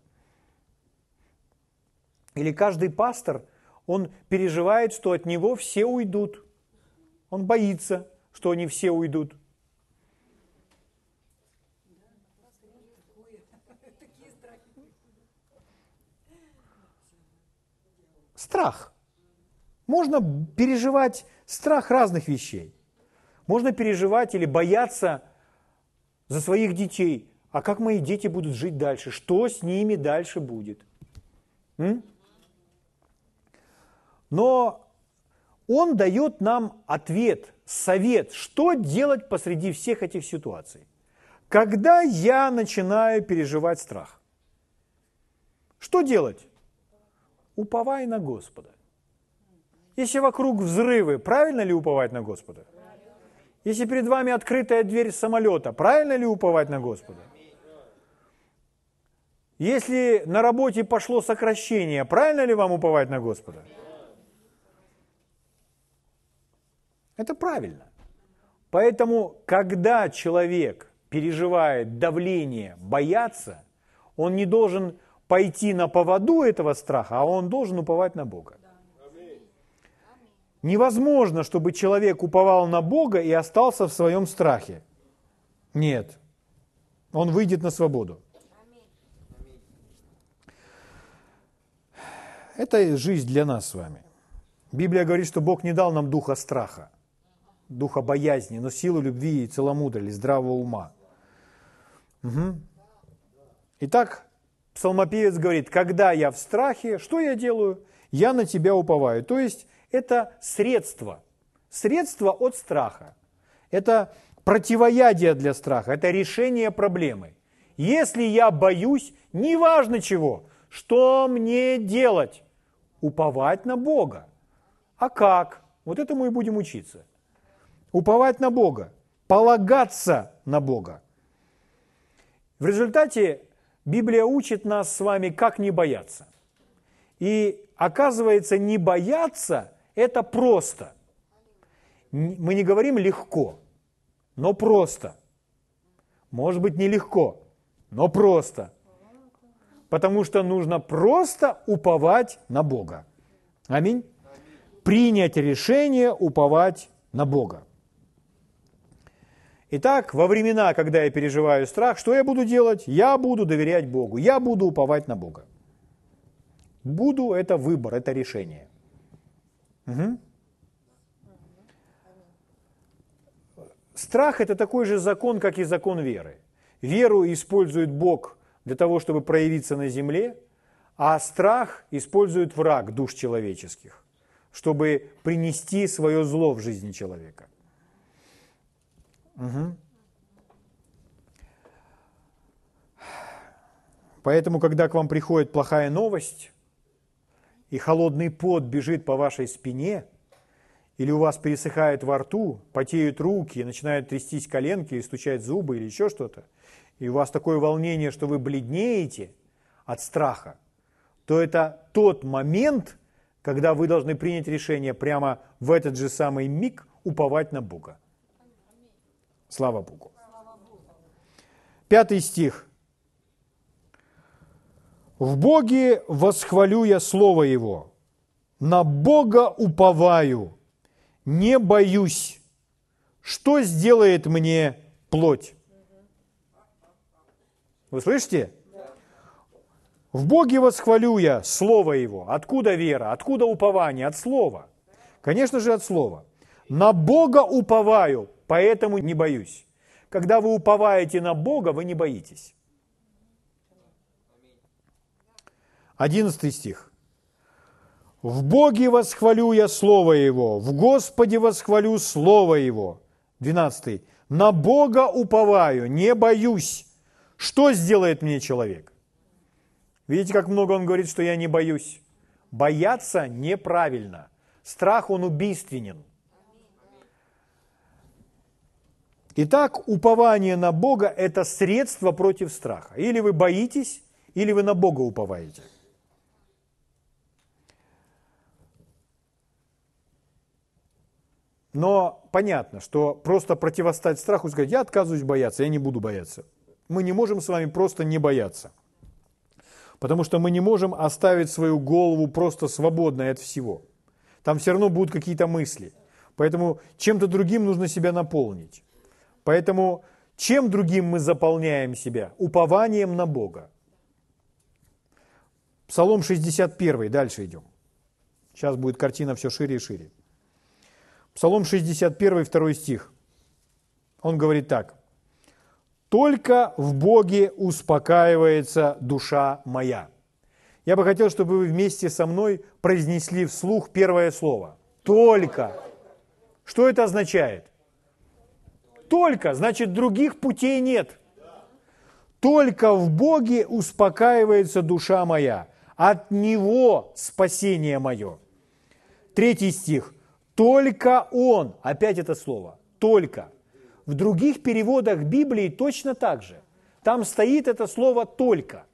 Или каждый пастор, он переживает, что от него все уйдут. Он боится, что они все уйдут. Страх. Можно переживать страх разных вещей. Можно переживать или бояться за своих детей. А как мои дети будут жить дальше? Что с ними дальше будет? М? Но он дает нам ответ, совет, что делать посреди всех этих ситуаций. Когда я начинаю переживать страх, что делать? Уповай на Господа. Если вокруг взрывы, правильно ли уповать на Господа? Если перед вами открытая дверь самолета, правильно ли уповать на Господа? Если на работе пошло сокращение, правильно ли вам уповать на Господа? Это правильно. Поэтому, когда человек переживает давление, бояться, он не должен пойти на поводу этого страха, а он должен уповать на Бога. Невозможно, чтобы человек уповал на Бога и остался в своем страхе. Нет. Он выйдет на свободу. Это жизнь для нас с вами. Библия говорит, что Бог не дал нам духа страха, духа боязни, но силу любви и целомудрия, здравого ума. Угу. Итак, псалмопевец говорит, когда я в страхе, что я делаю? Я на тебя уповаю. То есть это средство, средство от страха. Это противоядие для страха, это решение проблемы. Если я боюсь, неважно чего, что мне делать? Уповать на Бога. А как? Вот этому и будем учиться. Уповать на Бога, полагаться на Бога. В результате Библия учит нас с вами, как не бояться. И оказывается, не бояться – это просто. Мы не говорим легко, но просто. Может быть, нелегко, но просто. Потому что нужно просто уповать на Бога. Аминь. Принять решение уповать на Бога. Итак, во времена, когда я переживаю страх, что я буду делать? Я буду доверять Богу, я буду уповать на Бога. Буду – это выбор, это решение. Угу. Страх – это такой же закон, как и закон веры. Веру использует Бог для того, чтобы проявиться на земле, а страх использует враг душ человеческих, чтобы принести свое зло в жизни человека. Угу. Поэтому, когда к вам приходит плохая новость, и холодный пот бежит по вашей спине, или у вас пересыхает во рту, потеют руки, начинают трястись коленки, и стучать зубы или еще что-то, и у вас такое волнение, что вы бледнеете от страха, то это тот момент, когда вы должны принять решение прямо в этот же самый миг уповать на Бога. Слава Богу. Пятый стих. «В Боге восхвалю я Слово Его, на Бога уповаю, не боюсь, что сделает мне плоть». Вы слышите? В Боге восхвалю я Слово Его. Откуда вера? Откуда упование? От Слова. Конечно же, от Слова. На Бога уповаю, поэтому не боюсь. Когда вы уповаете на Бога, вы не боитесь. Одиннадцатый стих. «В Боге восхвалю я Слово Его, в Господе восхвалю Слово Его». Двенадцатый. «На Бога уповаю, не боюсь». Что сделает мне человек? Видите, как много он говорит, что я не боюсь. Бояться неправильно. Страх, он убийственен. Итак, упование на Бога – это средство против страха. Или вы боитесь, или вы на Бога уповаете. Но понятно, что просто противостать страху сказать, я отказываюсь бояться, я не буду бояться. Мы не можем с вами просто не бояться. Потому что мы не можем оставить свою голову просто свободной от всего. Там все равно будут какие-то мысли. Поэтому чем-то другим нужно себя наполнить. Поэтому чем другим мы заполняем себя? Упованием на Бога. Псалом 61, дальше идем. Сейчас будет картина все шире и шире. Псалом 61, 2 стих. Он говорит так. только в Боге успокаивается душа моя. Я бы хотел, чтобы вы вместе со мной произнесли вслух первое слово. Только. Что это означает? Только, значит, других путей нет. Только в Боге успокаивается душа моя, от Него спасение мое. Третий стих. Только Он, опять это слово, только. В других переводах Библии точно так же. Там стоит это слово «только».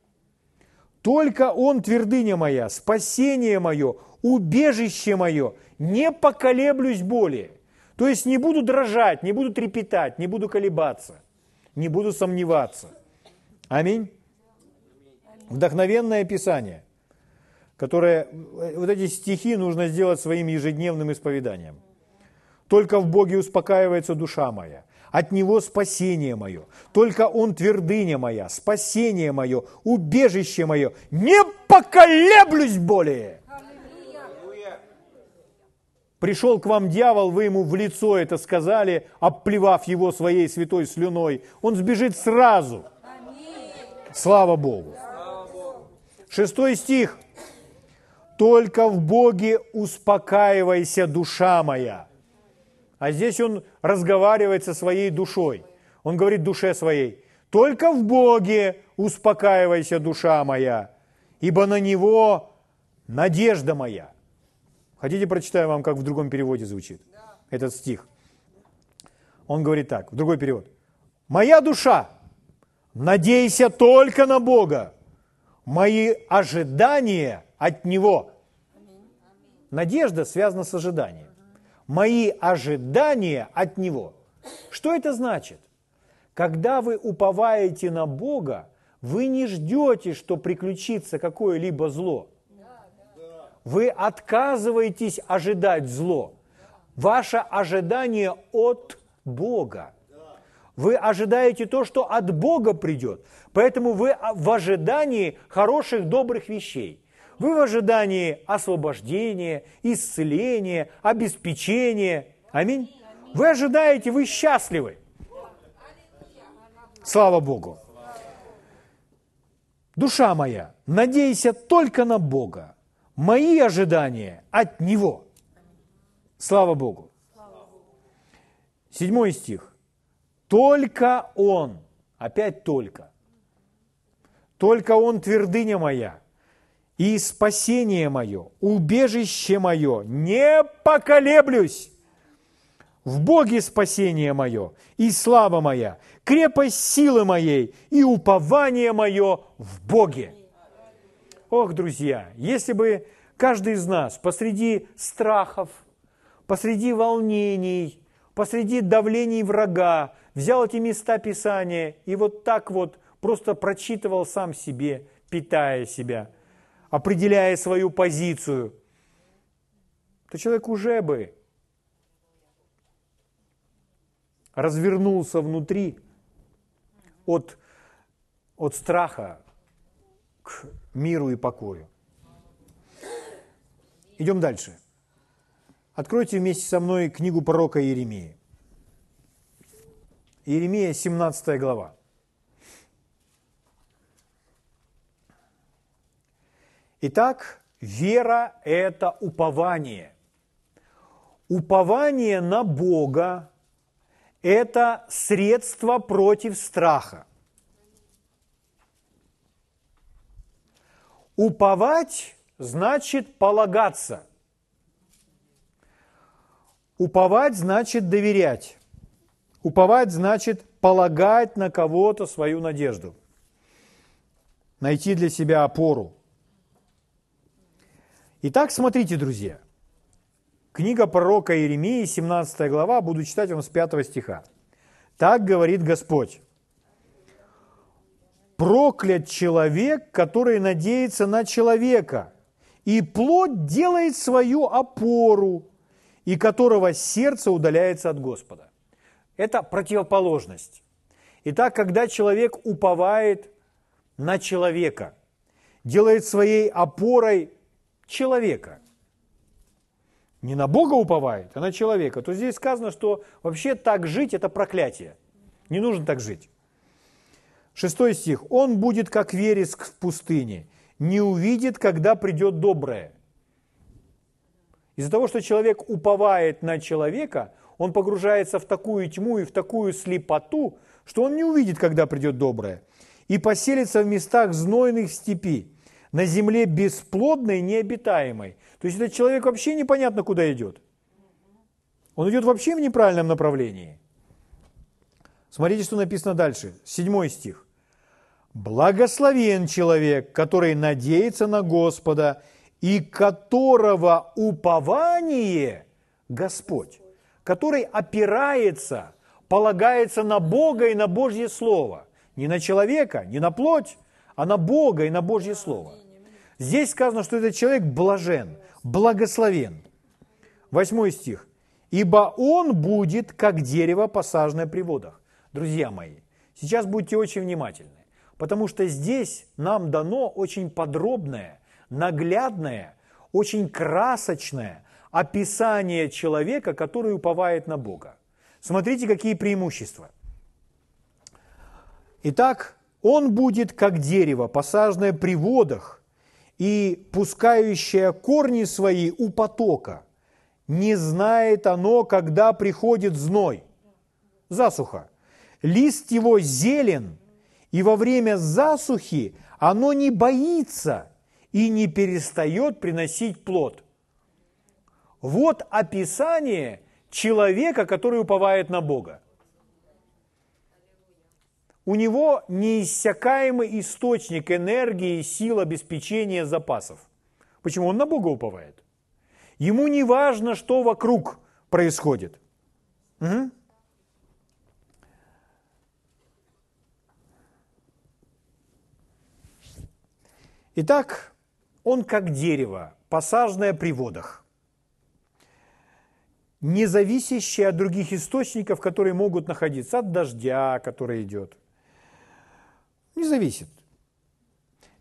Только Он твердыня моя, спасение мое, убежище мое, не поколеблюсь более. То есть не буду дрожать, не буду трепетать, не буду колебаться, не буду сомневаться. Аминь. Вдохновенное Писание, которое, вот эти стихи нужно сделать своим ежедневным исповеданием. Только в Боге успокаивается душа моя, от Него спасение мое. Только Он твердыня моя, спасение мое, убежище мое. Не поколеблюсь более. Пришел к вам дьявол, вы ему в лицо это сказали, обплевав его своей святой слюной. Он сбежит сразу. Слава Богу. Шестой стих. Только в Боге успокаивайся, душа моя. А здесь он разговаривает со своей душой. Он говорит душе своей, только в Боге успокаивайся, душа моя, ибо на Него надежда моя. Хотите, прочитаю вам, как в другом переводе звучит этот стих? Он говорит так, в другой перевод. «Моя душа, надейся только на Бога, мои ожидания от Него». Надежда связана с ожиданием мои ожидания от Него. Что это значит? Когда вы уповаете на Бога, вы не ждете, что приключится какое-либо зло. Вы отказываетесь ожидать зло. Ваше ожидание от Бога. Вы ожидаете то, что от Бога придет. Поэтому вы в ожидании хороших, добрых вещей. Вы в ожидании освобождения, исцеления, обеспечения. Аминь. Вы ожидаете, вы счастливы. Слава Богу. Душа моя, надейся только на Бога. Мои ожидания от Него. Слава Богу. Седьмой стих. Только Он, опять только. Только Он твердыня моя, и спасение мое, убежище мое, не поколеблюсь. В Боге спасение мое и слава моя, крепость силы моей и упование мое в Боге. Ох, друзья, если бы каждый из нас посреди страхов, посреди волнений, посреди давлений врага взял эти места Писания и вот так вот просто прочитывал сам себе, питая себя – определяя свою позицию, то человек уже бы развернулся внутри от, от страха к миру и покою. Идем дальше. Откройте вместе со мной книгу пророка Иеремии. Иеремия, 17 глава. Итак, вера – это упование. Упование на Бога – это средство против страха. Уповать значит полагаться. Уповать значит доверять. Уповать значит полагать на кого-то свою надежду. Найти для себя опору. Итак, смотрите, друзья. Книга пророка Иеремии, 17 глава, буду читать вам с 5 стиха. Так говорит Господь. Проклят человек, который надеется на человека, и плоть делает свою опору, и которого сердце удаляется от Господа. Это противоположность. Итак, когда человек уповает на человека, делает своей опорой человека. Не на Бога уповает, а на человека. То здесь сказано, что вообще так жить – это проклятие. Не нужно так жить. Шестой стих. «Он будет, как вереск в пустыне, не увидит, когда придет доброе». Из-за того, что человек уповает на человека, он погружается в такую тьму и в такую слепоту, что он не увидит, когда придет доброе. И поселится в местах знойных степи, на земле бесплодной, необитаемой. То есть этот человек вообще непонятно, куда идет. Он идет вообще в неправильном направлении. Смотрите, что написано дальше. Седьмой стих. Благословен человек, который надеется на Господа и которого упование Господь, который опирается, полагается на Бога и на Божье Слово. Не на человека, не на плоть, а на Бога и на Божье Слово. Здесь сказано, что этот человек блажен, благословен. Восьмой стих. «Ибо он будет, как дерево, посаженное при водах». Друзья мои, сейчас будьте очень внимательны. Потому что здесь нам дано очень подробное, наглядное, очень красочное описание человека, который уповает на Бога. Смотрите, какие преимущества. Итак, он будет как дерево, посаженное при водах и пускающее корни свои у потока. Не знает оно, когда приходит зной, засуха. Лист его зелен, и во время засухи оно не боится и не перестает приносить плод. Вот описание человека, который уповает на Бога. У него неиссякаемый источник энергии, сил обеспечения запасов. Почему он на Бога уповает? Ему не важно, что вокруг происходит. Угу. Итак, он как дерево, посаженное при водах, не зависящее от других источников, которые могут находиться, от дождя, который идет. Не зависит.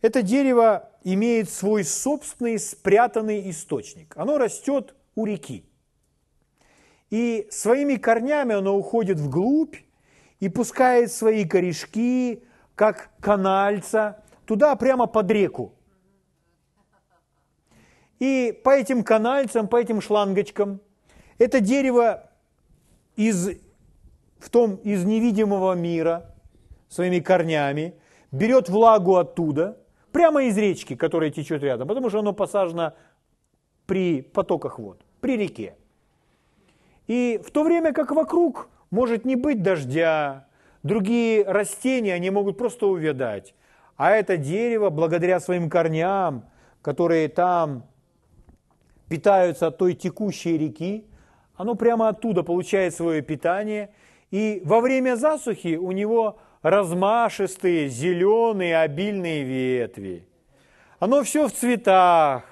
Это дерево имеет свой собственный спрятанный источник. Оно растет у реки. И своими корнями оно уходит вглубь и пускает свои корешки, как канальца, туда прямо под реку. И по этим канальцам, по этим шлангочкам это дерево из, в том, из невидимого мира своими корнями берет влагу оттуда, прямо из речки, которая течет рядом, потому что оно посажено при потоках вод, при реке. И в то время как вокруг может не быть дождя, другие растения, они могут просто увядать. А это дерево, благодаря своим корням, которые там питаются от той текущей реки, оно прямо оттуда получает свое питание, и во время засухи у него размашистые, зеленые, обильные ветви. Оно все в цветах,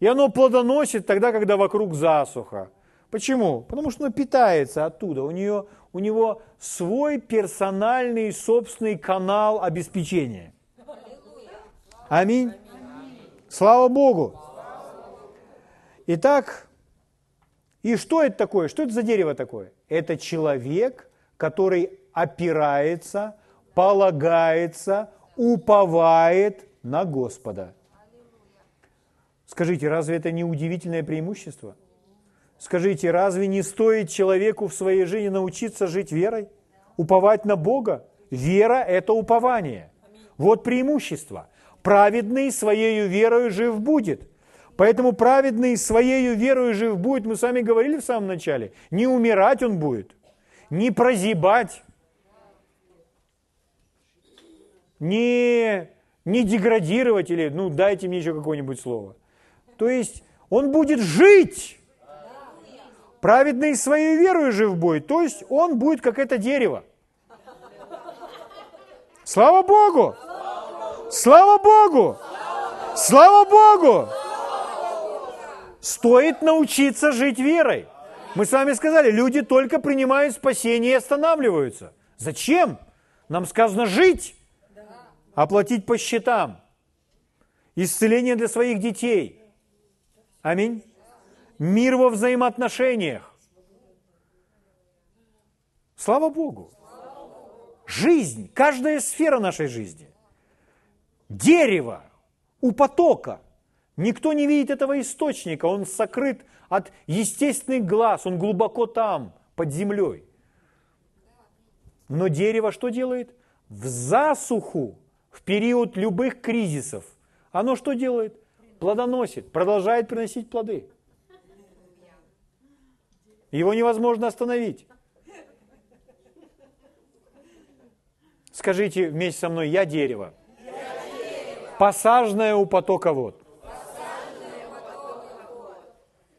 и оно плодоносит тогда, когда вокруг засуха. Почему? Потому что оно питается оттуда. У, нее, у него свой персональный собственный канал обеспечения. Аминь. Слава Богу. Итак, и что это такое? Что это за дерево такое? Это человек, который опирается, полагается, уповает на Господа. Скажите, разве это не удивительное преимущество? Скажите, разве не стоит человеку в своей жизни научиться жить верой? Уповать на Бога? Вера – это упование. Вот преимущество. Праведный своей верою жив будет. Поэтому праведный своей верою жив будет, мы с вами говорили в самом начале, не умирать он будет, не прозябать, не, не деградировать или, ну, дайте мне еще какое-нибудь слово. То есть он будет жить. Праведный своей верою жив будет, то есть он будет как это дерево. Слава Богу! Слава Богу! Слава Богу! Стоит научиться жить верой. Мы с вами сказали, люди только принимают спасение и останавливаются. Зачем? Нам сказано жить, оплатить по счетам, исцеление для своих детей. Аминь. Мир во взаимоотношениях. Слава Богу. жизнь, каждая сфера нашей жизни. Дерево у потока. Никто не видит этого источника, он сокрыт от естественных глаз, он глубоко там, под землей. Но дерево что делает? В засуху, в период любых кризисов, оно что делает? Плодоносит, продолжает приносить плоды. Его невозможно остановить. Скажите вместе со мной, я дерево. Посаженное у потока вод.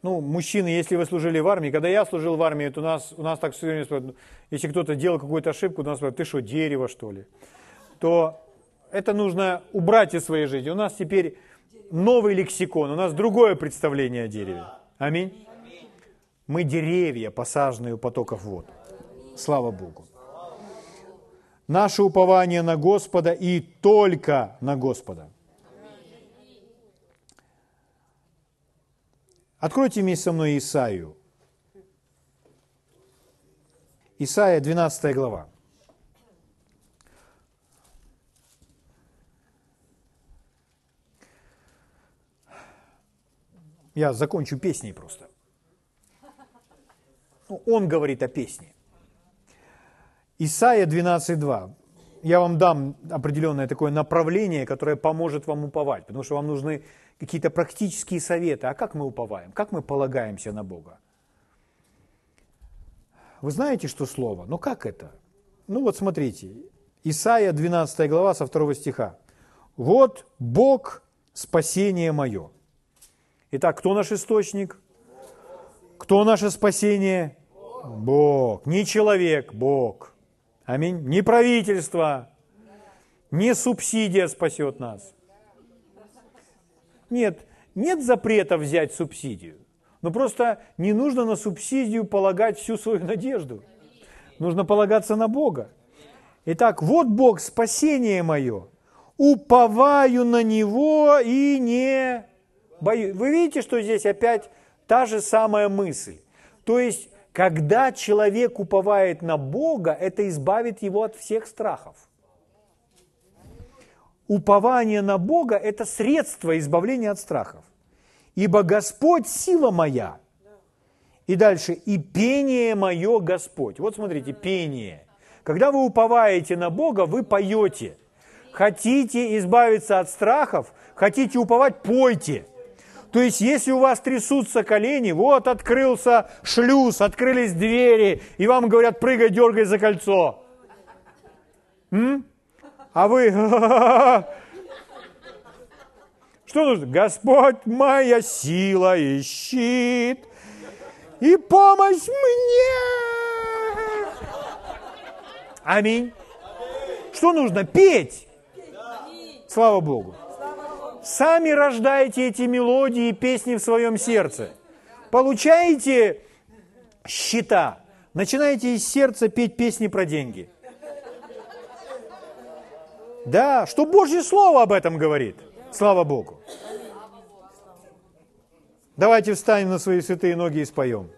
Ну, мужчины, если вы служили в армии, когда я служил в армии, то у нас, у нас так все время спрашивают, если кто-то делал какую-то ошибку, у нас спрашивают, ты что, дерево что ли? То это нужно убрать из своей жизни. У нас теперь новый лексикон, у нас другое представление о дереве. Аминь. Мы деревья, посаженные у потоков вод. Слава Богу. Наше упование на Господа и только на Господа. Откройте вместе со мной Исаию. Исаия, 12 глава. Я закончу песней просто. Ну, он говорит о песне. Исайя 12.2. Я вам дам определенное такое направление, которое поможет вам уповать, потому что вам нужны какие-то практические советы. А как мы уповаем? Как мы полагаемся на Бога? Вы знаете, что слово? Ну как это? Ну вот смотрите, Исайя 12 глава со 2 стиха. «Вот Бог спасение мое». Итак, кто наш источник? Кто наше спасение? Бог. Не человек, Бог. Аминь. Не правительство, не субсидия спасет нас. Нет, нет запрета взять субсидию. Но просто не нужно на субсидию полагать всю свою надежду. Нужно полагаться на Бога. Итак, вот Бог, спасение мое. Уповаю на Него и не боюсь. Вы видите, что здесь опять та же самая мысль. То есть когда человек уповает на Бога, это избавит его от всех страхов. Упование на Бога – это средство избавления от страхов. Ибо Господь – сила моя. И дальше, и пение мое Господь. Вот смотрите, пение. Когда вы уповаете на Бога, вы поете. Хотите избавиться от страхов, хотите уповать, пойте – то есть, если у вас трясутся колени, вот открылся шлюз, открылись двери, и вам говорят, прыгай, дергай за кольцо. М? А вы... Что нужно? Господь моя сила и щит, и помощь мне. Аминь. Что нужно? Петь. Слава Богу сами рождаете эти мелодии и песни в своем сердце. Получаете счета, начинаете из сердца петь песни про деньги. Да, что Божье Слово об этом говорит. Слава Богу. Давайте встанем на свои святые ноги и споем.